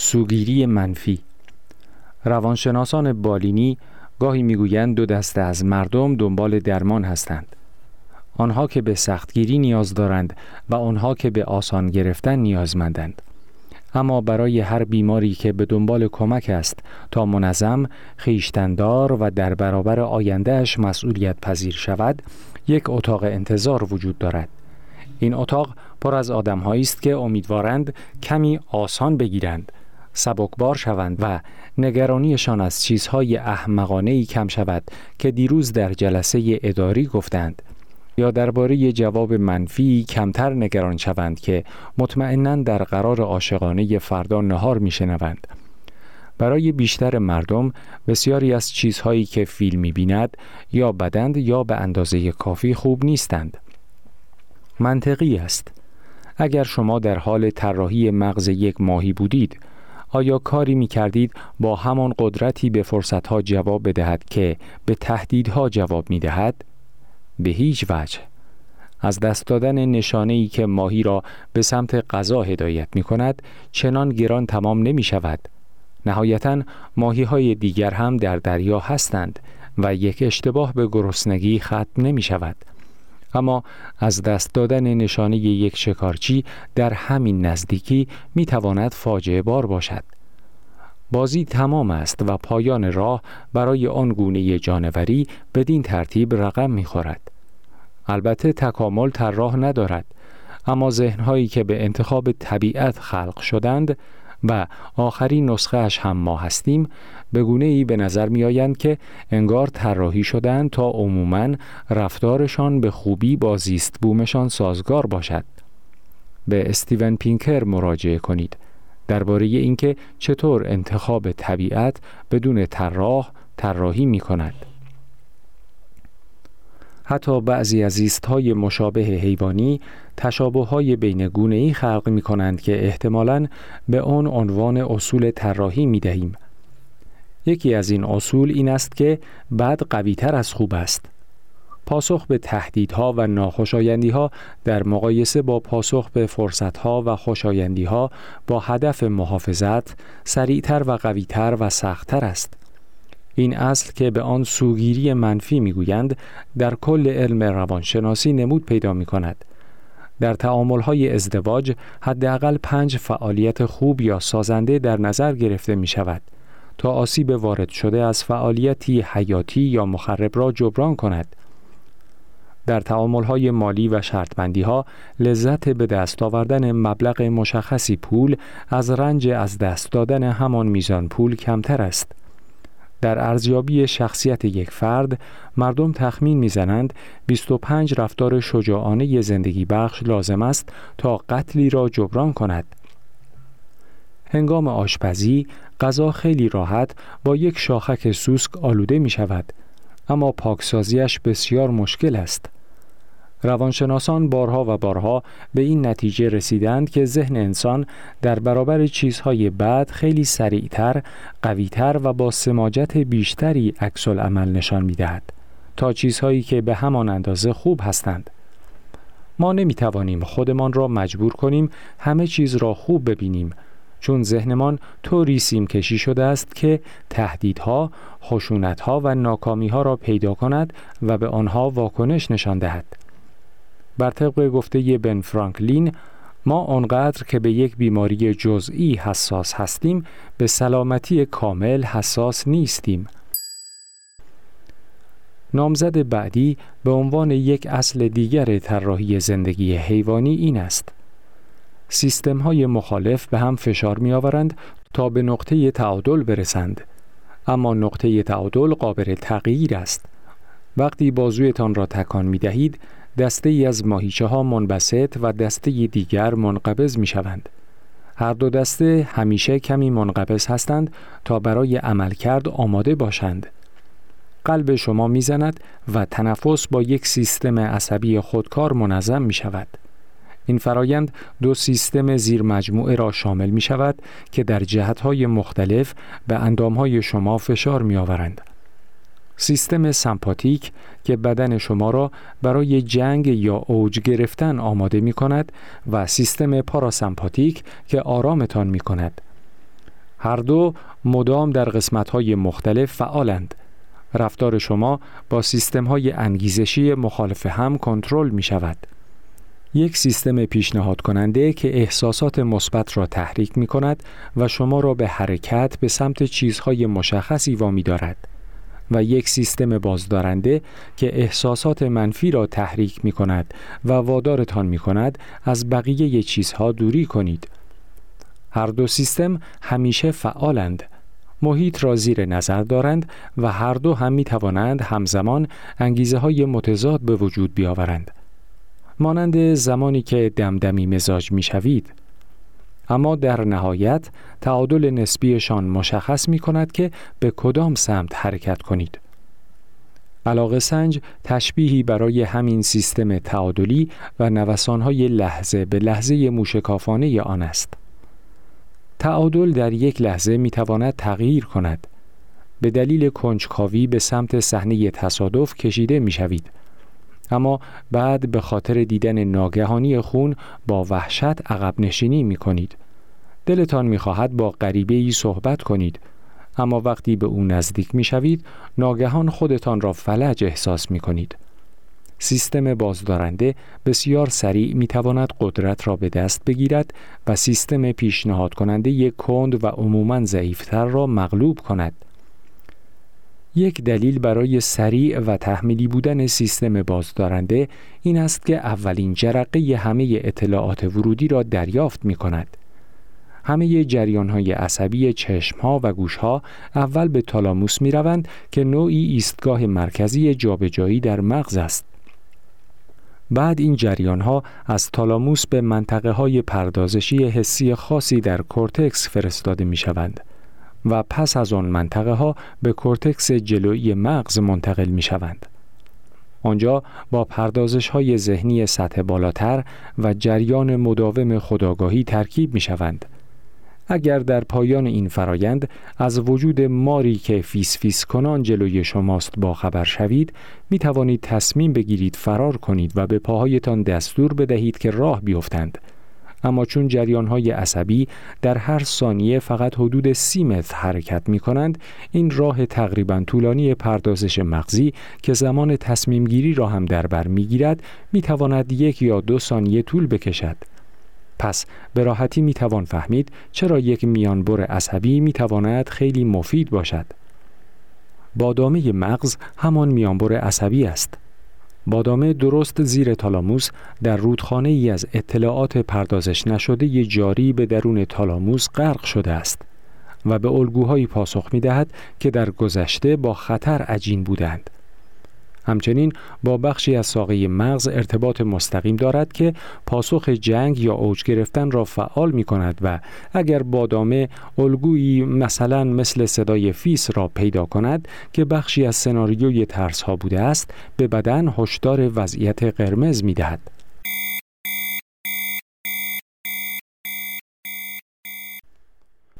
سوگیری منفی. روانشناسان بالینی گاهی می‌گویند دو دسته از مردم دنبال درمان هستند. آنها که به سختگیری نیاز دارند و آنها که به آسان گرفتن نیازمندند. اما برای هر بیماری که به دنبال کمک است تا منظم، خیشتندار و در برابر آیندهش مسئولیت پذیر شود، یک اتاق انتظار وجود دارد. این اتاق پر از آدم است که امیدوارند کمی آسان بگیرند، سبکبار شوند و نگرانیشان از چیزهای احمقانه ای کم شود که دیروز در جلسه اداری گفتند. یا درباره جواب منفی کمتر نگران شوند که مطمئنا در قرار عاشقانه فردا نهار میشنوند. برای بیشتر مردم بسیاری از چیزهایی که فیلم بیند یا بدند یا به اندازه کافی خوب نیستند. منطقی است. اگر شما در حال طراحی مغز یک ماهی بودید آیا کاری می کردید با همان قدرتی به فرصتها جواب بدهد که به تهدیدها جواب می دهد؟ به هیچ وجه. از دست دادن نشانه ای که ماهی را به سمت غذا هدایت می کند چنان گران تمام نمی شود نهایتا ماهی های دیگر هم در دریا هستند و یک اشتباه به گرسنگی ختم نمی شود اما از دست دادن نشانه یک شکارچی در همین نزدیکی می تواند فاجعه بار باشد بازی تمام است و پایان راه برای آن گونه جانوری بدین ترتیب رقم می‌خورد. البته تکامل راه ندارد اما ذهنهایی که به انتخاب طبیعت خلق شدند و آخرین نسخه هم ما هستیم به گونه ای به نظر می آیند که انگار طراحی شدند تا عموما رفتارشان به خوبی با زیست بومشان سازگار باشد. به استیون پینکر مراجعه کنید درباره اینکه چطور انتخاب طبیعت بدون طراح طراحی می کند. حتی بعضی از زیست های مشابه حیوانی تشابه های بین گونه ای خلق می کنند که احتمالاً به آن عنوان اصول طراحی می دهیم. یکی از این اصول این است که بد قویتر از خوب است. پاسخ به تهدیدها و ناخوشایندیها در مقایسه با پاسخ به فرصتها و خوشایندیها با هدف محافظت سریعتر و قویتر و سختتر است. این اصل که به آن سوگیری منفی می‌گویند در کل علم روانشناسی نمود پیدا می کند. در های ازدواج حداقل پنج فعالیت خوب یا سازنده در نظر گرفته می شود تا آسیب وارد شده از فعالیتی حیاتی یا مخرب را جبران کند. در های مالی و شرطبندی ها لذت به دست آوردن مبلغ مشخصی پول از رنج از دست دادن همان میزان پول کمتر است. در ارزیابی شخصیت یک فرد مردم تخمین می‌زنند 25 رفتار شجاعانه زندگی بخش لازم است تا قتلی را جبران کند. هنگام آشپزی غذا خیلی راحت با یک شاخک سوسک آلوده می شود اما پاکسازیش بسیار مشکل است. روانشناسان بارها و بارها به این نتیجه رسیدند که ذهن انسان در برابر چیزهای بد خیلی سریعتر، قویتر و با سماجت بیشتری عکس عمل نشان می‌دهد تا چیزهایی که به همان اندازه خوب هستند. ما نمی توانیم خودمان را مجبور کنیم همه چیز را خوب ببینیم چون ذهنمان طوری سیم کشی شده است که تهدیدها، خشونتها و ناکامیها را پیدا کند و به آنها واکنش نشان دهد. بر طبق گفته بن فرانکلین ما آنقدر که به یک بیماری جزئی حساس هستیم به سلامتی کامل حساس نیستیم نامزد بعدی به عنوان یک اصل دیگر طراحی زندگی حیوانی این است سیستم های مخالف به هم فشار می آورند تا به نقطه تعادل برسند اما نقطه تعادل قابل تغییر است وقتی بازویتان را تکان می دهید دسته ای از ماهیچه ها منبسط و دسته دیگر منقبض می شوند. هر دو دسته همیشه کمی منقبض هستند تا برای عملکرد آماده باشند. قلب شما می‌زند و تنفس با یک سیستم عصبی خودکار منظم می شود. این فرایند دو سیستم زیر مجموعه را شامل می شود که در جهت های مختلف به اندام های شما فشار می آورند. سیستم سمپاتیک که بدن شما را برای جنگ یا اوج گرفتن آماده می کند و سیستم پاراسمپاتیک که آرامتان می کند. هر دو مدام در قسمت‌های مختلف فعالند. رفتار شما با سیستم‌های انگیزشی مخالف هم کنترل می شود. یک سیستم پیشنهاد کننده که احساسات مثبت را تحریک می کند و شما را به حرکت به سمت چیزهای مشخصی وامی دارد و یک سیستم بازدارنده که احساسات منفی را تحریک می کند و وادارتان می کند از بقیه چیزها دوری کنید. هر دو سیستم همیشه فعالند. محیط را زیر نظر دارند و هر دو هم می توانند همزمان انگیزه های متضاد به وجود بیاورند. مانند زمانی که دمدمی مزاج می شوید. اما در نهایت تعادل نسبیشان مشخص می کند که به کدام سمت حرکت کنید. علاقه سنج تشبیهی برای همین سیستم تعادلی و نوسانهای لحظه به لحظه موشکافانه آن است. تعادل در یک لحظه می تواند تغییر کند. به دلیل کنجکاوی به سمت صحنه تصادف کشیده می شوید. اما بعد به خاطر دیدن ناگهانی خون با وحشت عقب نشینی می کنید. دلتان می خواهد با غریبه ای صحبت کنید اما وقتی به او نزدیک می شوید ناگهان خودتان را فلج احساس می کنید. سیستم بازدارنده بسیار سریع می تواند قدرت را به دست بگیرد و سیستم پیشنهاد کننده یک کند و عموما ضعیفتر را مغلوب کند. یک دلیل برای سریع و تحمیلی بودن سیستم بازدارنده این است که اولین جرقه همه اطلاعات ورودی را دریافت می کند. همه جریان های عصبی چشم ها و گوش ها اول به تالاموس می روند که نوعی ایستگاه مرکزی جابجایی در مغز است. بعد این جریان ها از تالاموس به منطقه های پردازشی حسی خاصی در کورتکس فرستاده می شوند. و پس از آن منطقه ها به کورتکس جلویی مغز منتقل می شوند. آنجا با پردازش های ذهنی سطح بالاتر و جریان مداوم خودآگاهی ترکیب می شوند. اگر در پایان این فرایند از وجود ماری که فیس فیس کنان جلوی شماست با خبر شوید می توانید تصمیم بگیرید فرار کنید و به پاهایتان دستور بدهید که راه بیفتند اما چون جریان های عصبی در هر ثانیه فقط حدود سی متر حرکت می کنند این راه تقریبا طولانی پردازش مغزی که زمان تصمیم گیری را هم در بر می گیرد می تواند یک یا دو ثانیه طول بکشد. پس به راحتی می توان فهمید چرا یک میانبر عصبی می تواند خیلی مفید باشد. بادامه مغز همان میانبر عصبی است. بادامه درست زیر تالاموس در رودخانه ای از اطلاعات پردازش نشده جاری به درون تالاموس غرق شده است و به الگوهایی پاسخ می دهد که در گذشته با خطر عجین بودند. همچنین با بخشی از ساقه مغز ارتباط مستقیم دارد که پاسخ جنگ یا اوج گرفتن را فعال می کند و اگر بادامه الگویی مثلا مثل صدای فیس را پیدا کند که بخشی از سناریوی ترس ها بوده است به بدن هشدار وضعیت قرمز می دهد.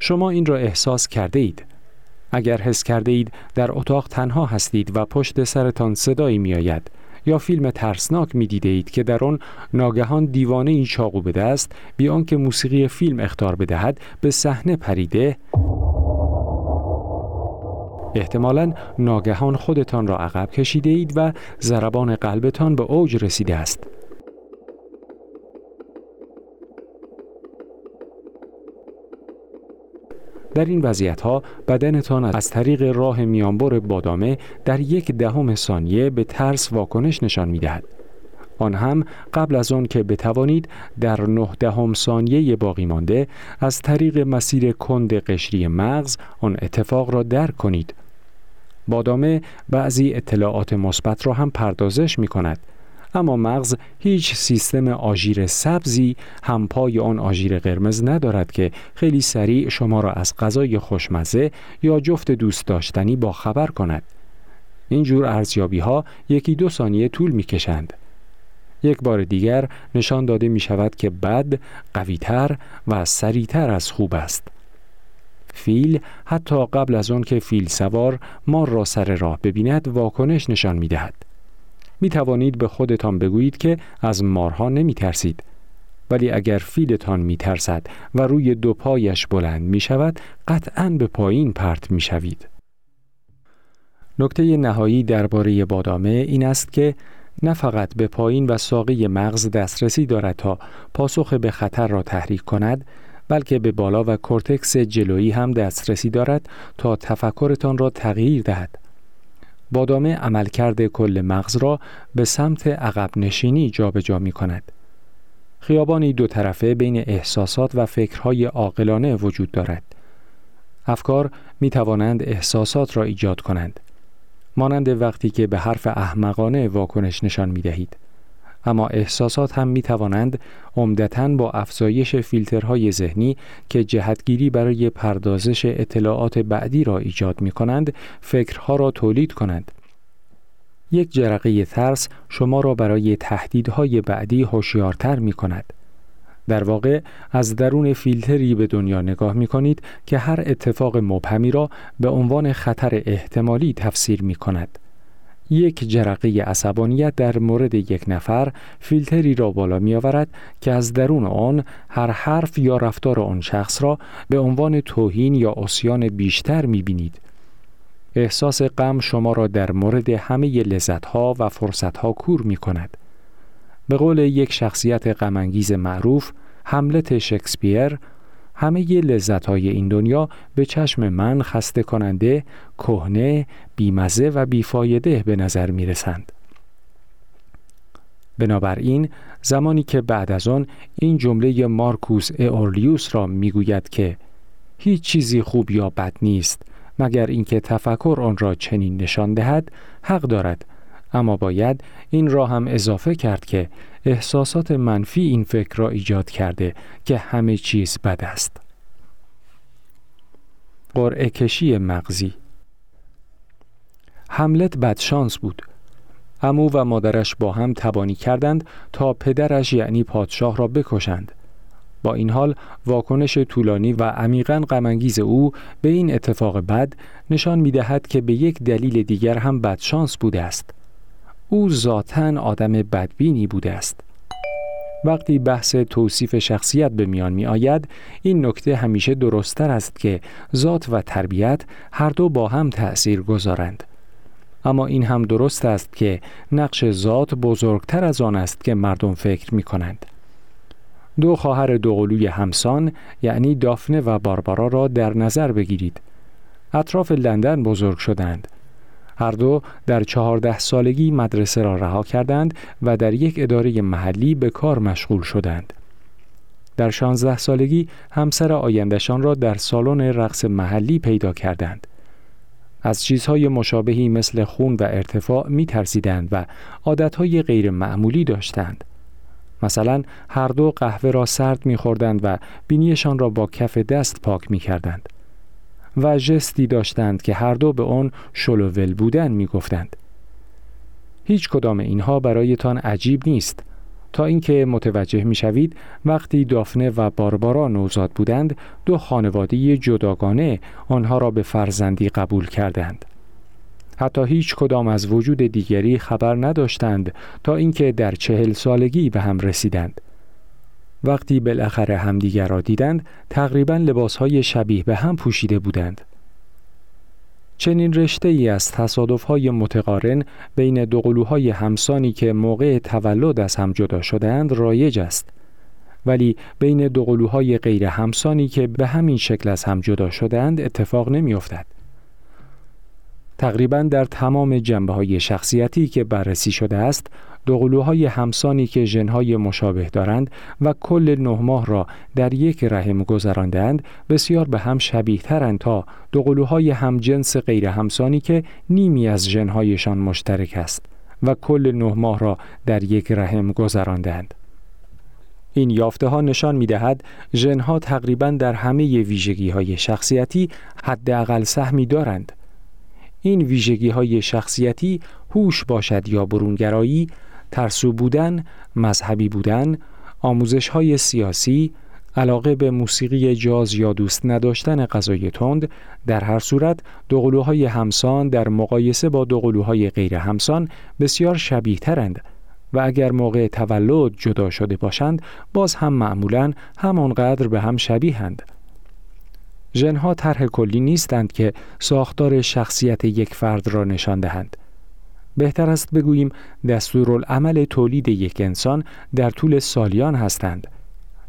شما این را احساس کرده اید اگر حس کرده اید در اتاق تنها هستید و پشت سرتان صدایی می آید یا فیلم ترسناک می دیده اید که در آن ناگهان دیوانه این چاقو به دست بیان که موسیقی فیلم اختار بدهد به صحنه پریده. احتمالا ناگهان خودتان را عقب کشیده اید و ضربان قلبتان به اوج رسیده است در این وضعیت ها بدنتان از طریق راه میانبر بادامه در یک دهم ثانیه به ترس واکنش نشان می دهد. آن هم قبل از آن که بتوانید در نه دهم ثانیه باقی مانده از طریق مسیر کند قشری مغز آن اتفاق را درک کنید. بادامه بعضی اطلاعات مثبت را هم پردازش می کند اما مغز هیچ سیستم آژیر سبزی همپای آن آژیر قرمز ندارد که خیلی سریع شما را از غذای خوشمزه یا جفت دوست داشتنی با خبر کند. این جور ارزیابی ها یکی دو ثانیه طول می کشند. یک بار دیگر نشان داده می شود که بد قویتر و سریعتر از خوب است. فیل حتی قبل از آن که فیل سوار مار را سر راه ببیند واکنش نشان می دهد. می توانید به خودتان بگویید که از مارها نمی ترسید. ولی اگر فیلتان می ترسد و روی دو پایش بلند می شود قطعا به پایین پرت می شوید. نکته نهایی درباره بادامه این است که نه فقط به پایین و ساقه مغز دسترسی دارد تا پاسخ به خطر را تحریک کند بلکه به بالا و کورتکس جلویی هم دسترسی دارد تا تفکرتان را تغییر دهد. بادامه عملکرد کل مغز را به سمت عقب نشینی جابجا می کند. خیابانی دو طرفه بین احساسات و فکرهای عاقلانه وجود دارد. افکار می توانند احساسات را ایجاد کنند. مانند وقتی که به حرف احمقانه واکنش نشان می دهید. اما احساسات هم می توانند عمدتا با افزایش فیلترهای ذهنی که جهتگیری برای پردازش اطلاعات بعدی را ایجاد می کنند فکرها را تولید کنند. یک جرقه ترس شما را برای تهدیدهای بعدی هوشیارتر می کند. در واقع از درون فیلتری به دنیا نگاه می کنید که هر اتفاق مبهمی را به عنوان خطر احتمالی تفسیر می کند. یک جرقه عصبانیت در مورد یک نفر فیلتری را بالا می آورد که از درون آن هر حرف یا رفتار آن شخص را به عنوان توهین یا اسیان بیشتر می بینید. احساس غم شما را در مورد همه لذتها و فرصتها کور می کند. به قول یک شخصیت غمانگیز معروف حملت شکسپیر همه لذت های این دنیا به چشم من خسته کننده، کهنه، بیمزه و بیفایده به نظر می رسند. بنابراین زمانی که بعد از آن این جمله مارکوس اورلیوس را می‌گوید که هیچ چیزی خوب یا بد نیست مگر اینکه تفکر آن را چنین نشان دهد حق دارد اما باید این را هم اضافه کرد که احساسات منفی این فکر را ایجاد کرده که همه چیز بد است. قرعه کشی مغزی حملت بدشانس بود. امو و مادرش با هم تبانی کردند تا پدرش یعنی پادشاه را بکشند. با این حال واکنش طولانی و عمیقا غمانگیز او به این اتفاق بد نشان می دهد که به یک دلیل دیگر هم بدشانس بوده است. او ذاتا آدم بدبینی بوده است. وقتی بحث توصیف شخصیت به میان می آید این نکته همیشه درستتر است که ذات و تربیت هر دو با هم تأثیر گذارند. اما این هم درست است که نقش ذات بزرگتر از آن است که مردم فکر می کنند دو خواهر دوقلوی همسان یعنی دافنه و باربارا را در نظر بگیرید. اطراف لندن بزرگ شدند. هر دو در چهارده سالگی مدرسه را رها کردند و در یک اداره محلی به کار مشغول شدند. در شانزده سالگی همسر آیندهشان را در سالن رقص محلی پیدا کردند. از چیزهای مشابهی مثل خون و ارتفاع می ترسیدند و عادتهای غیر معمولی داشتند. مثلا هر دو قهوه را سرد می خوردند و بینیشان را با کف دست پاک می کردند. و جستی داشتند که هر دو به آن شلوول بودن می گفتند. هیچ کدام اینها برایتان عجیب نیست تا اینکه متوجه می شوید وقتی دافنه و باربارا نوزاد بودند دو خانواده جداگانه آنها را به فرزندی قبول کردند. حتی هیچ کدام از وجود دیگری خبر نداشتند تا اینکه در چهل سالگی به هم رسیدند. وقتی بالاخره همدیگر را دیدند تقریبا لباسهای شبیه به هم پوشیده بودند چنین رشته ای از تصادف های متقارن بین دو قلوهای همسانی که موقع تولد از هم جدا شدهاند رایج است ولی بین دو قلوهای غیر همسانی که به همین شکل از هم جدا شدهاند اتفاق نمی افتد. تقریبا در تمام جنبه های شخصیتی که بررسی شده است دوقلوهای همسانی که ژنهای مشابه دارند و کل نه ماه را در یک رحم گذراندند بسیار به هم شبیه ترند تا دوقلوهای همجنس غیر همسانی که نیمی از ژنهایشان مشترک است و کل نه ماه را در یک رحم گذراندند. این یافته ها نشان می دهد ژنها تقریبا در همه ویژگی های شخصیتی حداقل سهمی دارند. این ویژگی های شخصیتی هوش باشد یا برونگرایی ترسو بودن، مذهبی بودن، آموزش های سیاسی، علاقه به موسیقی جاز یا دوست نداشتن غذای تند در هر صورت دوقلوهای همسان در مقایسه با دوقلوهای غیر همسان بسیار شبیه ترند و اگر موقع تولد جدا شده باشند باز هم معمولا همانقدر به هم شبیهند. ژنها طرح کلی نیستند که ساختار شخصیت یک فرد را نشان دهند. بهتر است بگوییم دستورالعمل تولید یک انسان در طول سالیان هستند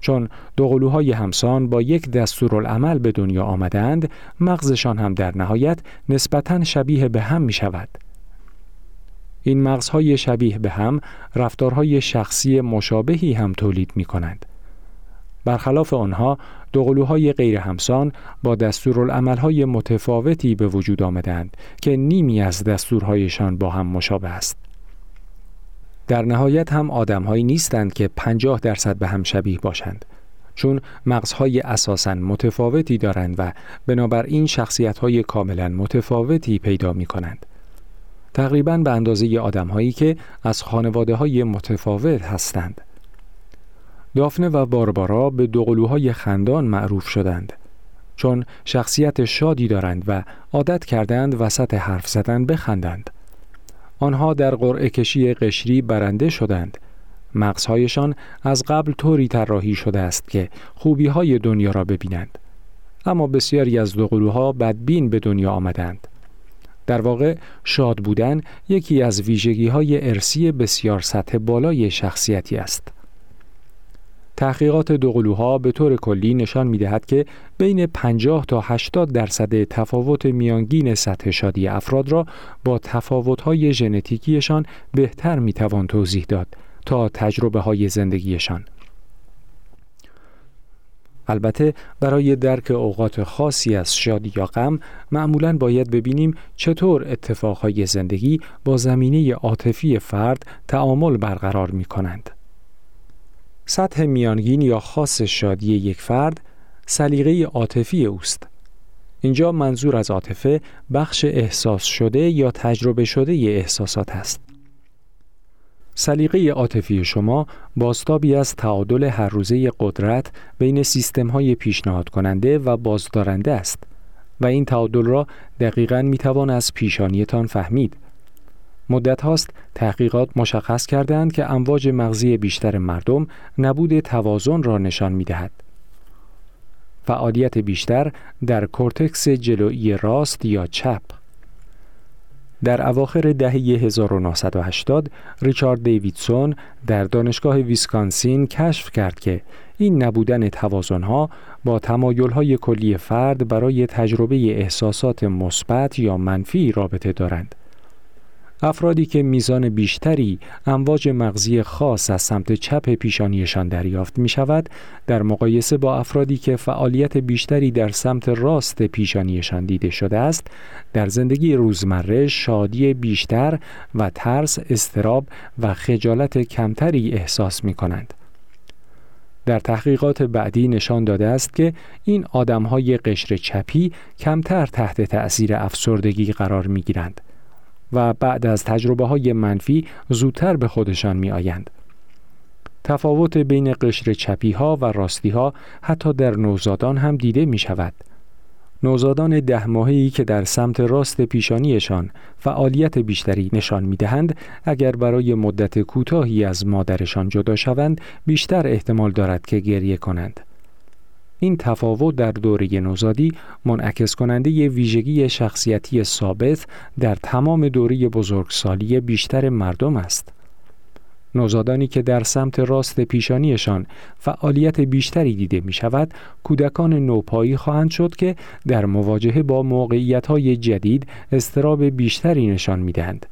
چون دوقلوهای همسان با یک دستورالعمل به دنیا آمدند مغزشان هم در نهایت نسبتا شبیه به هم می شود. این مغزهای شبیه به هم رفتارهای شخصی مشابهی هم تولید می کنند. برخلاف آنها دوقلوهای غیر همسان با دستورالعملهای متفاوتی به وجود آمدند که نیمی از دستورهایشان با هم مشابه است. در نهایت هم آدمهایی نیستند که 50 درصد به هم شبیه باشند چون مغزهای اساساً متفاوتی دارند و بنابراین شخصیتهای کاملا متفاوتی پیدا می کنند. تقریبا به اندازه آدمهایی که از خانواده های متفاوت هستند. دافنه و باربارا به دوقلوهای خندان معروف شدند چون شخصیت شادی دارند و عادت کردند وسط حرف زدن بخندند. آنها در قرعه کشی قشری برنده شدند. مغزهایشان از قبل طوری طراحی شده است که خوبی های دنیا را ببینند. اما بسیاری از دوقلوها بدبین به دنیا آمدند. در واقع شاد بودن یکی از ویژگی های ارسی بسیار سطح بالای شخصیتی است. تحقیقات دوقلوها به طور کلی نشان می دهد که بین 50 تا 80 درصد تفاوت میانگین سطح شادی افراد را با های ژنتیکیشان بهتر می توان توضیح داد تا تجربه های زندگیشان. البته برای درک اوقات خاصی از شادی یا غم معمولا باید ببینیم چطور اتفاقهای زندگی با زمینه عاطفی فرد تعامل برقرار می کنند. سطح میانگین یا خاص شادی یک فرد سلیقه عاطفی اوست. اینجا منظور از عاطفه بخش احساس شده یا تجربه شده ی احساسات است. سلیقه عاطفی شما باستابی از تعادل هر روزه قدرت بین سیستم های پیشنهاد کننده و بازدارنده است و این تعادل را دقیقا می‌توان از پیشانیتان فهمید مدت هاست تحقیقات مشخص کردند که امواج مغزی بیشتر مردم نبود توازن را نشان می دهد. فعالیت بیشتر در کورتکس جلویی راست یا چپ در اواخر دهه 1980 ریچارد دیویدسون در دانشگاه ویسکانسین کشف کرد که این نبودن توازنها با تمایلهای کلی فرد برای تجربه احساسات مثبت یا منفی رابطه دارند. افرادی که میزان بیشتری امواج مغزی خاص از سمت چپ پیشانیشان دریافت می شود در مقایسه با افرادی که فعالیت بیشتری در سمت راست پیشانیشان دیده شده است در زندگی روزمره شادی بیشتر و ترس استراب و خجالت کمتری احساس می کنند. در تحقیقات بعدی نشان داده است که این آدمهای قشر چپی کمتر تحت تأثیر افسردگی قرار می گیرند. و بعد از تجربه های منفی زودتر به خودشان می آیند. تفاوت بین قشر چپی ها و راستی ها حتی در نوزادان هم دیده می شود. نوزادان ده ماهی که در سمت راست پیشانیشان فعالیت بیشتری نشان می دهند اگر برای مدت کوتاهی از مادرشان جدا شوند بیشتر احتمال دارد که گریه کنند. این تفاوت در دوره نوزادی منعکس کننده ی ویژگی شخصیتی ثابت در تمام دوره بزرگسالی بیشتر مردم است. نوزادانی که در سمت راست پیشانیشان فعالیت بیشتری دیده می شود، کودکان نوپایی خواهند شد که در مواجهه با موقعیت های جدید استراب بیشتری نشان می دهند.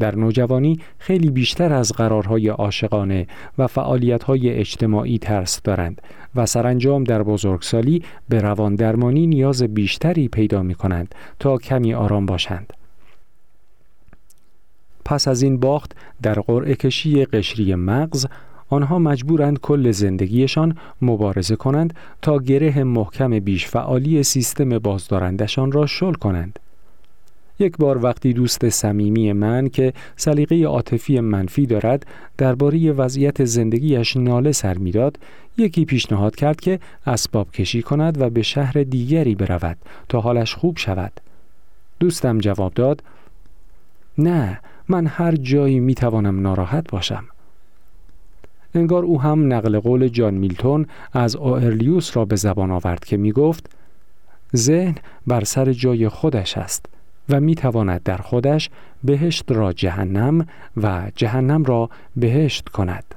در نوجوانی خیلی بیشتر از قرارهای عاشقانه و فعالیتهای اجتماعی ترس دارند و سرانجام در بزرگسالی به روان درمانی نیاز بیشتری پیدا می کنند تا کمی آرام باشند. پس از این باخت در قرعه کشی قشری مغز آنها مجبورند کل زندگیشان مبارزه کنند تا گره محکم بیش فعالی سیستم بازدارندشان را شل کنند. یک بار وقتی دوست صمیمی من که سلیقه عاطفی منفی دارد درباره وضعیت زندگیش ناله سر می‌داد یکی پیشنهاد کرد که اسباب کشی کند و به شهر دیگری برود تا حالش خوب شود. دوستم جواب داد نه من هر جایی می توانم ناراحت باشم. انگار او هم نقل قول جان میلتون از آرلیوس را به زبان آورد که می گفت ذهن بر سر جای خودش است. و می تواند در خودش بهشت را جهنم و جهنم را بهشت کند.